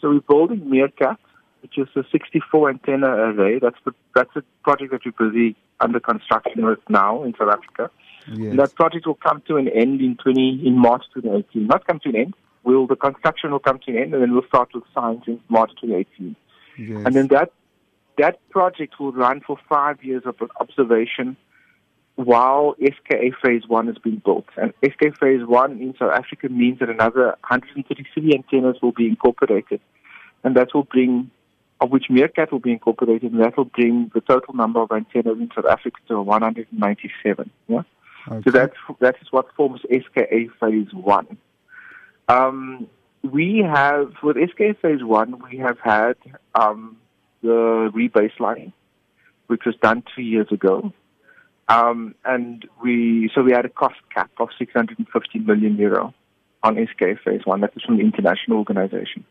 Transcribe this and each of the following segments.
So we're building Meerkat, which is a 64 antenna array. That's the that's a project that we're busy under construction with now in South Africa. Yes. And that project will come to an end in 20 in March 2018. Not come to an end. Will the construction will come to an end, and then we'll start with science in March 2018. yes. And then that that project will run for five years of observation while SKA Phase One is being built. And SKA Phase One in South Africa means that another 133 antennas will be incorporated, and that will bring, of which Meerkat will be incorporated, and that will bring the total number of antennas in South Africa to 197. Yeah. okay. So that's that is what forms SKA Phase One. Um, we have with SKA Phase One, we have had um, the rebaselining, which was done two years ago, um, and we so we had a cost cap of 650 million euro on SKA Phase One. That is from the international organization.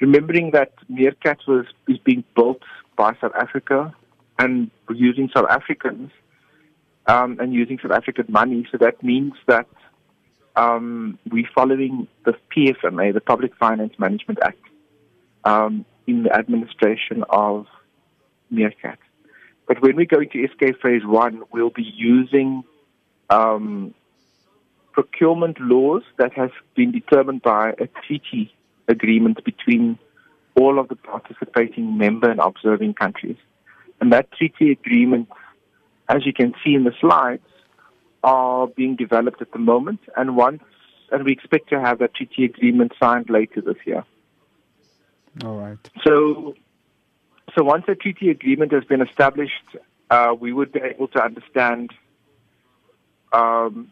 Remembering that Meerkat was is being built by South Africa and using South Africans um, and using South African money. So that means that um, we're following the PFMA, the Public Finance Management Act, um, in the administration of Meerkat. But when we go into SKA Phase 1, we'll be using um, procurement laws that have been determined by a treaty agreement between all of the participating member and observing countries. And that treaty agreement, as you can see in the slides, are being developed at the moment, and once and we expect to have that treaty agreement signed later this year. All right. So, so once a treaty agreement has been established, uh, we would be able to understand um,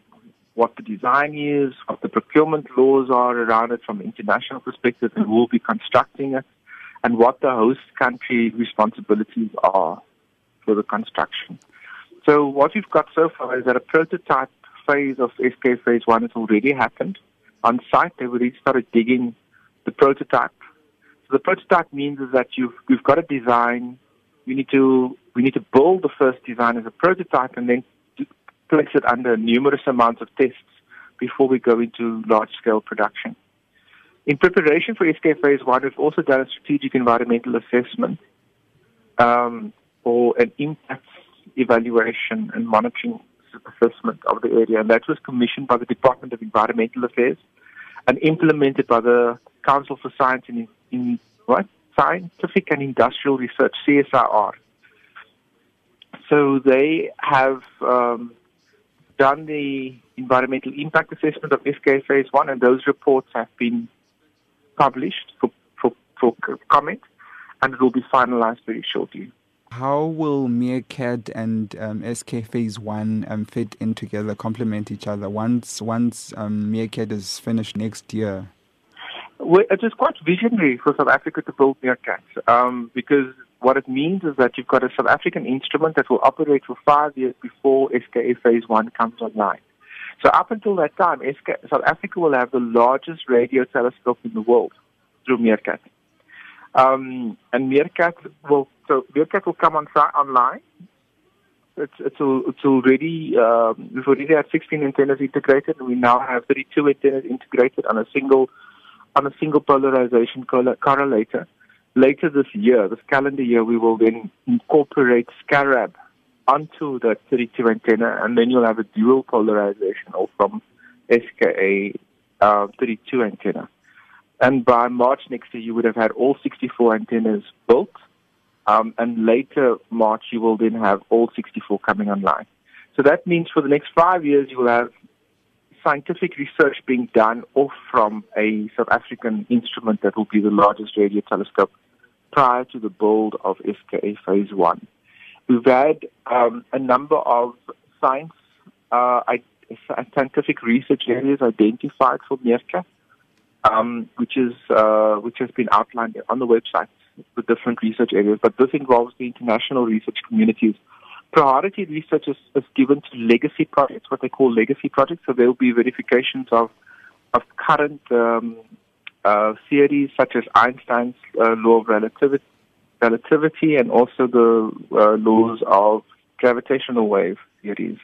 what the design is, what the procurement laws are around it from an international perspective, and who will be constructing it, and what the host country responsibilities are for the construction. So what we've got so far is that a prototype phase of SKA Phase 1 has already happened. On site, they've already started digging the prototype. So the prototype means is that you've, you've got a design, you need to, we need to build the first design as a prototype and then place it under numerous amounts of tests before we go into large-scale production. In preparation for SKA Phase 1, we've also done a strategic environmental assessment um, or an impact evaluation and monitoring assessment of the area, and that was commissioned by the Department of Environmental Affairs and implemented by the Council for Science and in, what Scientific and Industrial Research (CSIR). So they have um, done the environmental impact assessment of SKA Phase One, and those reports have been published for for, for comment, and it will be finalized very shortly. How will Meerkat and um, SK Phase One um, fit in together, complement each other? Once once um, Meerkat is finished next year, it is quite visionary for South Africa to build Meerkat um, because what it means is that you've got a South African instrument that will operate for five years before SKA Phase 1 comes online. So up until that time, South Africa will have the largest radio telescope in the world through Meerkat. Um, and Meerkat will so Meerkat will come on online. It's it's, it's already um, we've already had 16 antennas integrated, and we now have 32 antennas integrated on a single on a single polarization correlator. Later this year, this calendar year, we will then incorporate SKARAB onto the 32 antenna, and then you'll have a dual polarization or from SKA uh, 32 antenna. And by March next year, you would have had all 64 antennas built. Um, and later March, you will then have all 64 coming online. So that means for the next five years, you will have scientific research being done off from a South African instrument that will be the largest radio telescope prior to the build of SKA Phase 1. We've had um, a number of science, uh, scientific research areas identified for Meerkat um, which is uh, which has been outlined on the website with different research areas. But this involves the international research communities. Priority research is, is given to legacy projects, what they call legacy projects. So there will be verifications of of current um, uh, theories such as Einstein's uh, law of relativity, relativity, and also the uh, laws of gravitational wave theories.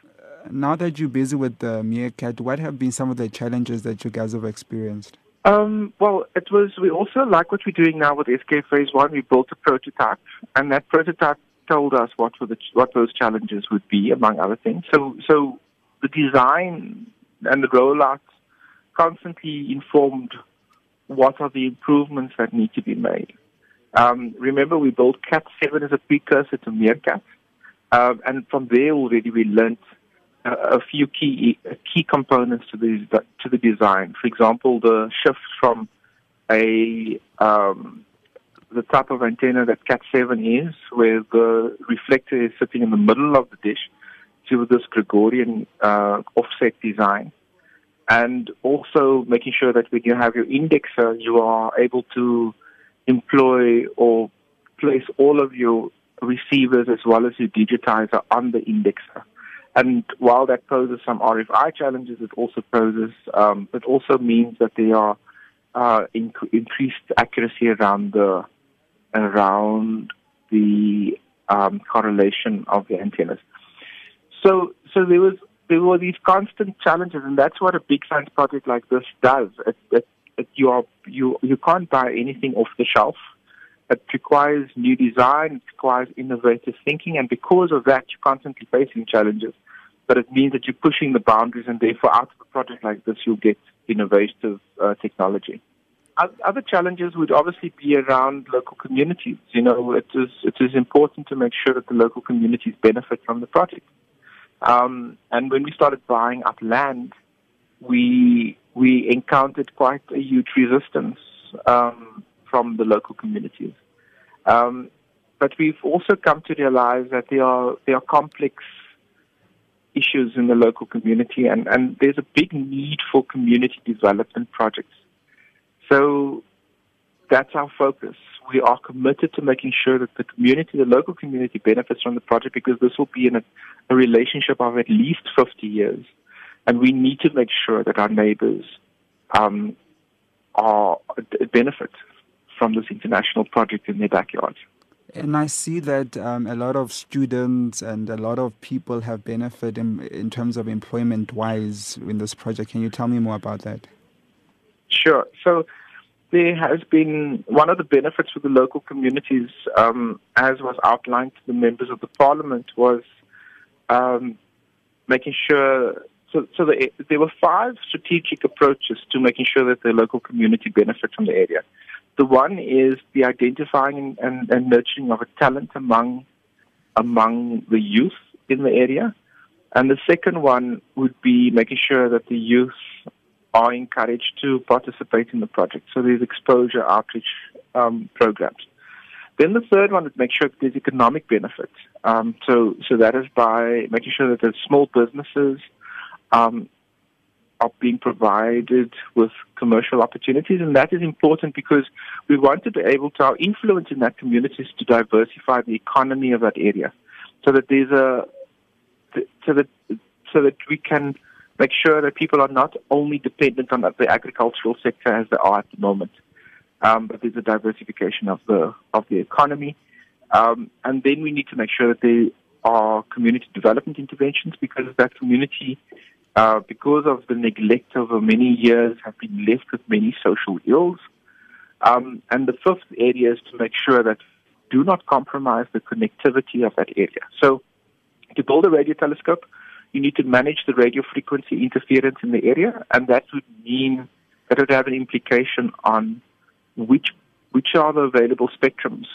now that you're busy with the Meerkat, what have been some of the challenges that you guys have experienced? Um, well, it was. We also like what we're doing now with SKA Phase One. We built a prototype, and that prototype told us what were the what those challenges would be, among other things. So, so the design and the rollout constantly informed what are the improvements that need to be made. Um, remember, we built KAT Seven as a precursor to Meerkat, um, and from there already we learnt a few key key components to the to the design. For example, the shift from a um, the type of antenna that KAT seven is, where the reflector is sitting in the middle of the dish, to this Gregorian uh, offset design, and also making sure that when you have your indexer, you are able to employ or place all of your receivers as well as your digitizer on the indexer. And while that poses some RFI challenges, it also poses, um, it also means that there are uh, inc- increased accuracy around the around the um, correlation of the antennas. So, so there was there were these constant challenges, and that's what a big science project like this does. It, it, it, you are you you can't buy anything off the shelf. It requires new design, it requires innovative thinking, and because of that, you're constantly facing challenges but it means that you're pushing the boundaries, and therefore, out of a project like this, you'll get innovative uh, technology. Other challenges would obviously be around local communities. You know, it is it is important to make sure that the local communities benefit from the project. Um, and when we started buying up land, we we encountered quite a huge resistance um, from the local communities. Um, but we've also come to realize that there are there are complex issues in the local community, and, and there's a big need for community development projects. So that's our focus. We are committed to making sure that the community, the local community, benefits from the project because this will be in a, a relationship of at least 50 years. And we need to make sure that our neighbors um, are benefit from this international project in their backyard. And I see that um, a lot of students and a lot of people have benefited in, in terms of employment wise in this project. Can you tell me more about that? Sure. So there has been one of the benefits for the local communities, um, as was outlined to the members of the parliament, was um, making sure. So, so the, there were five strategic approaches to making sure that the local community benefits from the area. The one is the identifying and, and nurturing of a talent among among the youth in the area. And the second one would be making sure that the youth are encouraged to participate in the project. So there's exposure outreach um, programs. Then the third one is make sure that there's economic benefit. Um, so, so that is by making sure that there's small businesses um, are being provided with commercial opportunities, and that is important because we want to be able to our influence in that community is to diversify the economy of that area, so that there's a so that so that we can make sure that people are not only dependent on the agricultural sector as they are at the moment, um, but there's a diversification of the of the economy, um, and then we need to make sure that there are community development interventions because that community uh, because of the neglect over many years, have been left with many social ills. Um, and the fifth area is to make sure that do not compromise the connectivity of that area. So, to build a radio telescope, you need to manage the radio frequency interference in the area, and that would mean that it would have an implication on which which are the available spectrums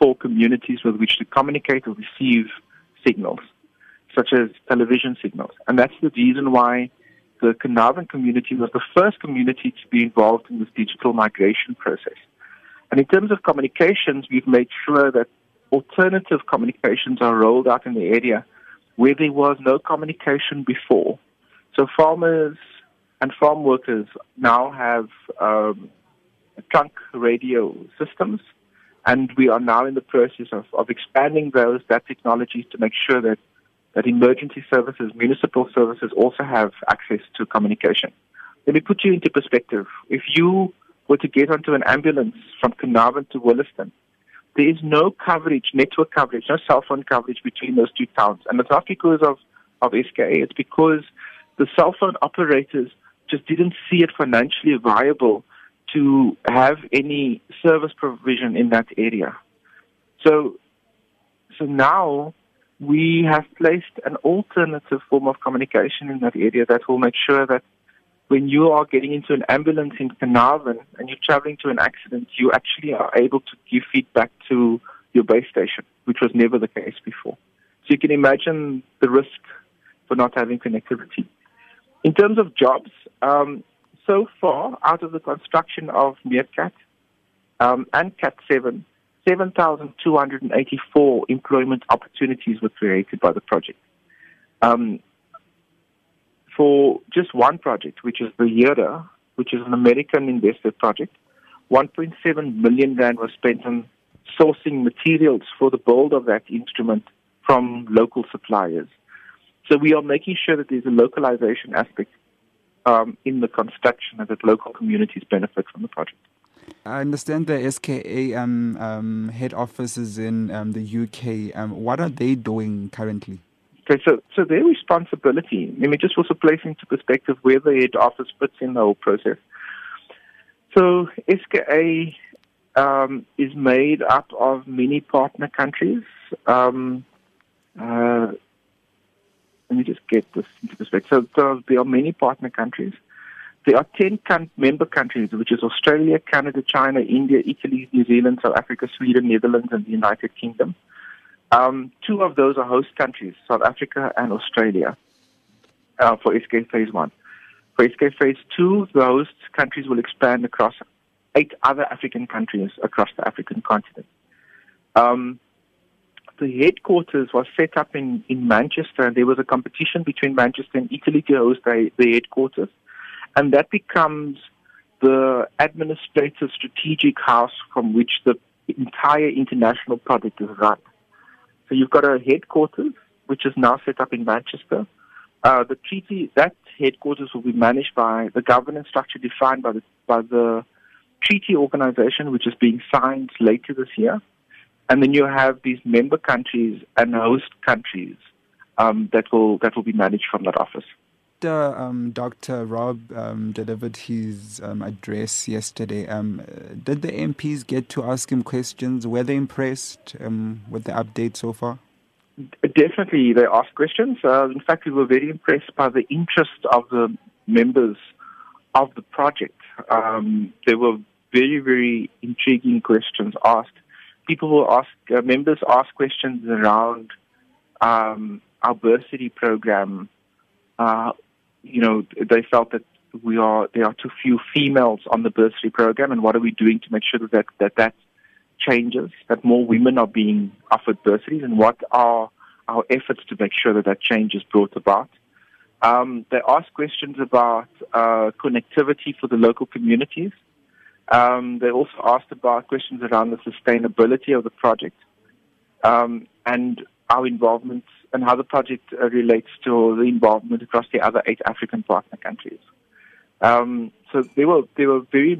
for communities with which to communicate or receive signals such as television signals. And that's the reason why the Carnarvon community was the first community to be involved in this digital migration process. And in terms of communications, we've made sure that alternative communications are rolled out in the area where there was no communication before. So farmers and farm workers now have um, trunk radio systems, and we are now in the process of, of expanding those that technology to make sure that that emergency services, municipal services also have access to communication. Let me put you into perspective. If you were to get onto an ambulance from Carnarvon to Williston, there is no coverage, network coverage, no cell phone coverage between those two towns. And it's not because of, of SKA, it's because the cell phone operators just didn't see it financially viable to have any service provision in that area. So, so now we have placed an alternative form of communication in that area that will make sure that when you are getting into an ambulance in Carnarvon and you're traveling to an accident, you actually are able to give feedback to your base station, which was never the case before. So you can imagine the risk for not having connectivity. In terms of jobs, um, so far, out of the construction of Meerkat um, and KAT 7, 7,284 employment opportunities were created by the project. Um, for just one project, which is the HERA, which is an American investor project, 1.7 million rand was spent on sourcing materials for the build of that instrument from local suppliers. So we are making sure that there's a localization aspect um, in the construction and that local communities benefit from the project. I understand the SKA um, um, head office is in um, the UK. Um, what are they doing currently? Okay, so, so their responsibility, let me just also place into perspective where the head office fits in the whole process. So SKA um, is made up of many partner countries. Um, uh, let me just get this into perspective. So, there are many partner countries. There are 10 member countries, which is Australia, Canada, China, India, Italy, New Zealand, South Africa, Sweden, Netherlands, and the United Kingdom. Um, two of those are host countries, South Africa and Australia, uh, for SKA Phase 1. For SKA Phase 2, the host countries will expand across eight other African countries across the African continent. Um, the headquarters was set up in, in Manchester, and there was a competition between Manchester and Italy to host the, the headquarters. And that becomes the administrative strategic house from which the entire international project is run. So you've got a headquarters, which is now set up in Manchester. Uh, the treaty, that headquarters will be managed by the governance structure defined by the, by the treaty organization, which is being signed later this year. And then you have these member countries and host countries um, that will that will be managed from that office. Um, Dr. Rob um, delivered his um, address yesterday. Um, did the MPs get to ask him questions? Were they impressed um, with the update so far? Definitely, they asked questions. Uh, in fact, we were very impressed by the interest of the members of the project. Um, there were very, very intriguing questions asked. People will ask, uh, members ask questions around our bursary program. Uh, you know, they felt that we are there are too few females on the bursary program, and what are we doing to make sure that that that changes, that more women are being offered bursaries, and what are our efforts to make sure that that change is brought about. Um, they asked questions about uh, connectivity for the local communities. Um, they also asked about questions around the sustainability of the project um, and our involvement and how the project uh, relates to the involvement across the other eight African partner countries. Um, so there were there were very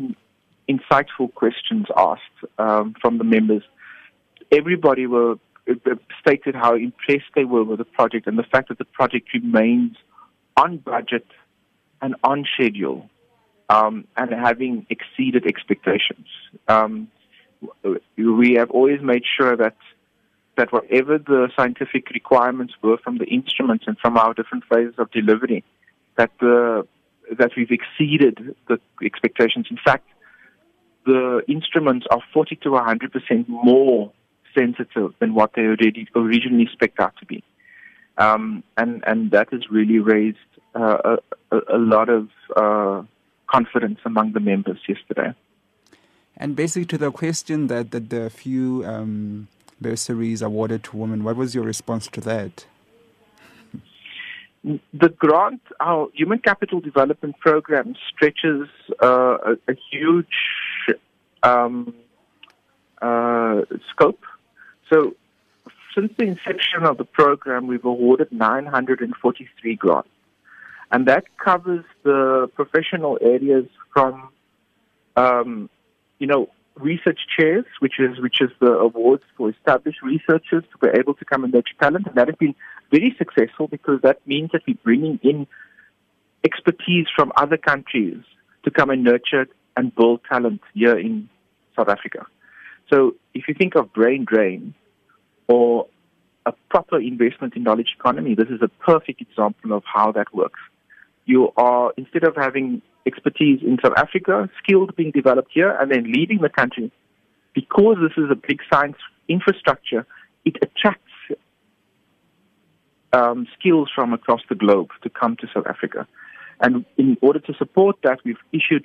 insightful questions asked um, from the members. Everybody were uh, stated how impressed they were with the project and the fact that the project remains on budget and on schedule um, and having exceeded expectations. Um, we have always made sure that that whatever the scientific requirements were from the instruments and from our different phases of delivery, that the that we've exceeded the expectations. In fact, the instruments are 40 to 100 percent more sensitive than what they already originally spec out to be, um, and and that has really raised uh, a, a, lot of uh, confidence among the members yesterday. And basically, to the question that that the few um bursaries awarded to women. What was your response to that? The grant, our Human Capital Development Program, stretches uh, a, a, huge um, uh, scope. So, since the inception of the program, we've awarded 943 grants. And that covers the professional areas from, um, you know, research chairs, which is which is the awards for established researchers to be able to come and nurture talent, and that has been very successful because that means that we're bringing in expertise from other countries to come and nurture and build talent here in South Africa. So if you think of brain drain or a proper investment in knowledge economy, this is a perfect example of how that works. You are, instead of having expertise in South Africa, skills being developed here, and then leaving the country, because this is a big science infrastructure, it attracts um, skills from across the globe to come to South Africa. And in order to support that, we've issued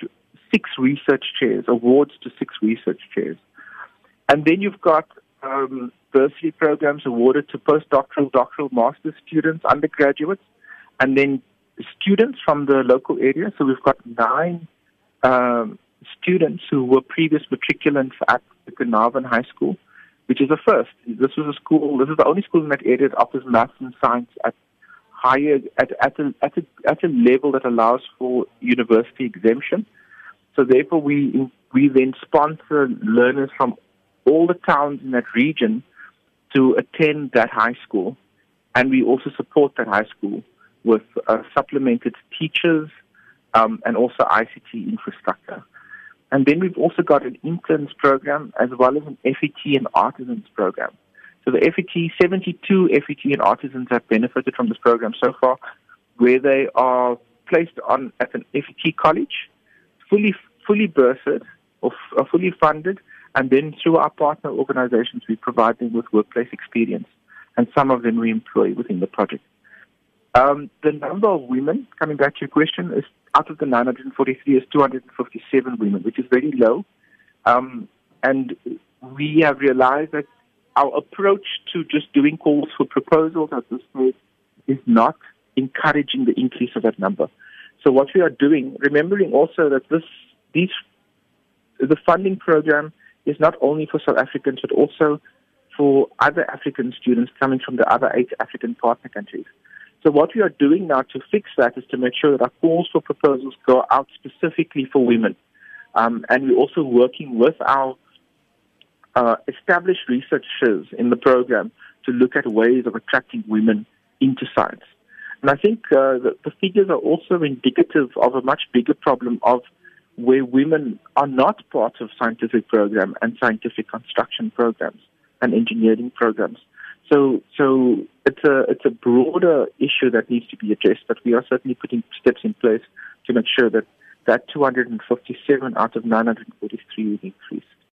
six research chairs, awards to six research chairs. And then you've got um, bursary programs awarded to postdoctoral, doctoral, master's students, undergraduates, and then students from the local area. So we've got nine um, students who were previous matriculants at the Carnarvon High School, which is a first. This was a school, this is the only school in that area that offers maths and science at higher, at, at, a, at, a, at a level that allows for university exemption. So therefore we, we then sponsor learners from all the towns in that region to attend that high school. And we also support that high school with uh, supplemented teachers um, and also ICT infrastructure. And then we've also got an interns program as well as an FET and artisans program. So the FET, 72 FET and artisans have benefited from this program so far, where they are placed on at an FET college, fully fully bursed or, or fully funded, and then through our partner organizations, we provide them with workplace experience, and some of them we employ within the project. Um, the number of women, coming back to your question, is out of the 943 is 257 women, which is very low. Um, and we have realized that our approach to just doing calls for proposals at this stage is not encouraging the increase of that number. So what we are doing, remembering also that this, these, the funding program is not only for South Africans, but also for other African students coming from the other eight African partner countries. So what we are doing now to fix that is to make sure that our calls for proposals go out specifically for women. Um, and we're also working with our uh, established researchers in the program to look at ways of attracting women into science. And I think uh, the, the figures are also indicative of a much bigger problem of where women are not part of scientific program and scientific construction programs and engineering programs. So, so it's a it's a broader issue that needs to be addressed. But we are certainly putting steps in place to make sure that that 257 out of 943 will increase.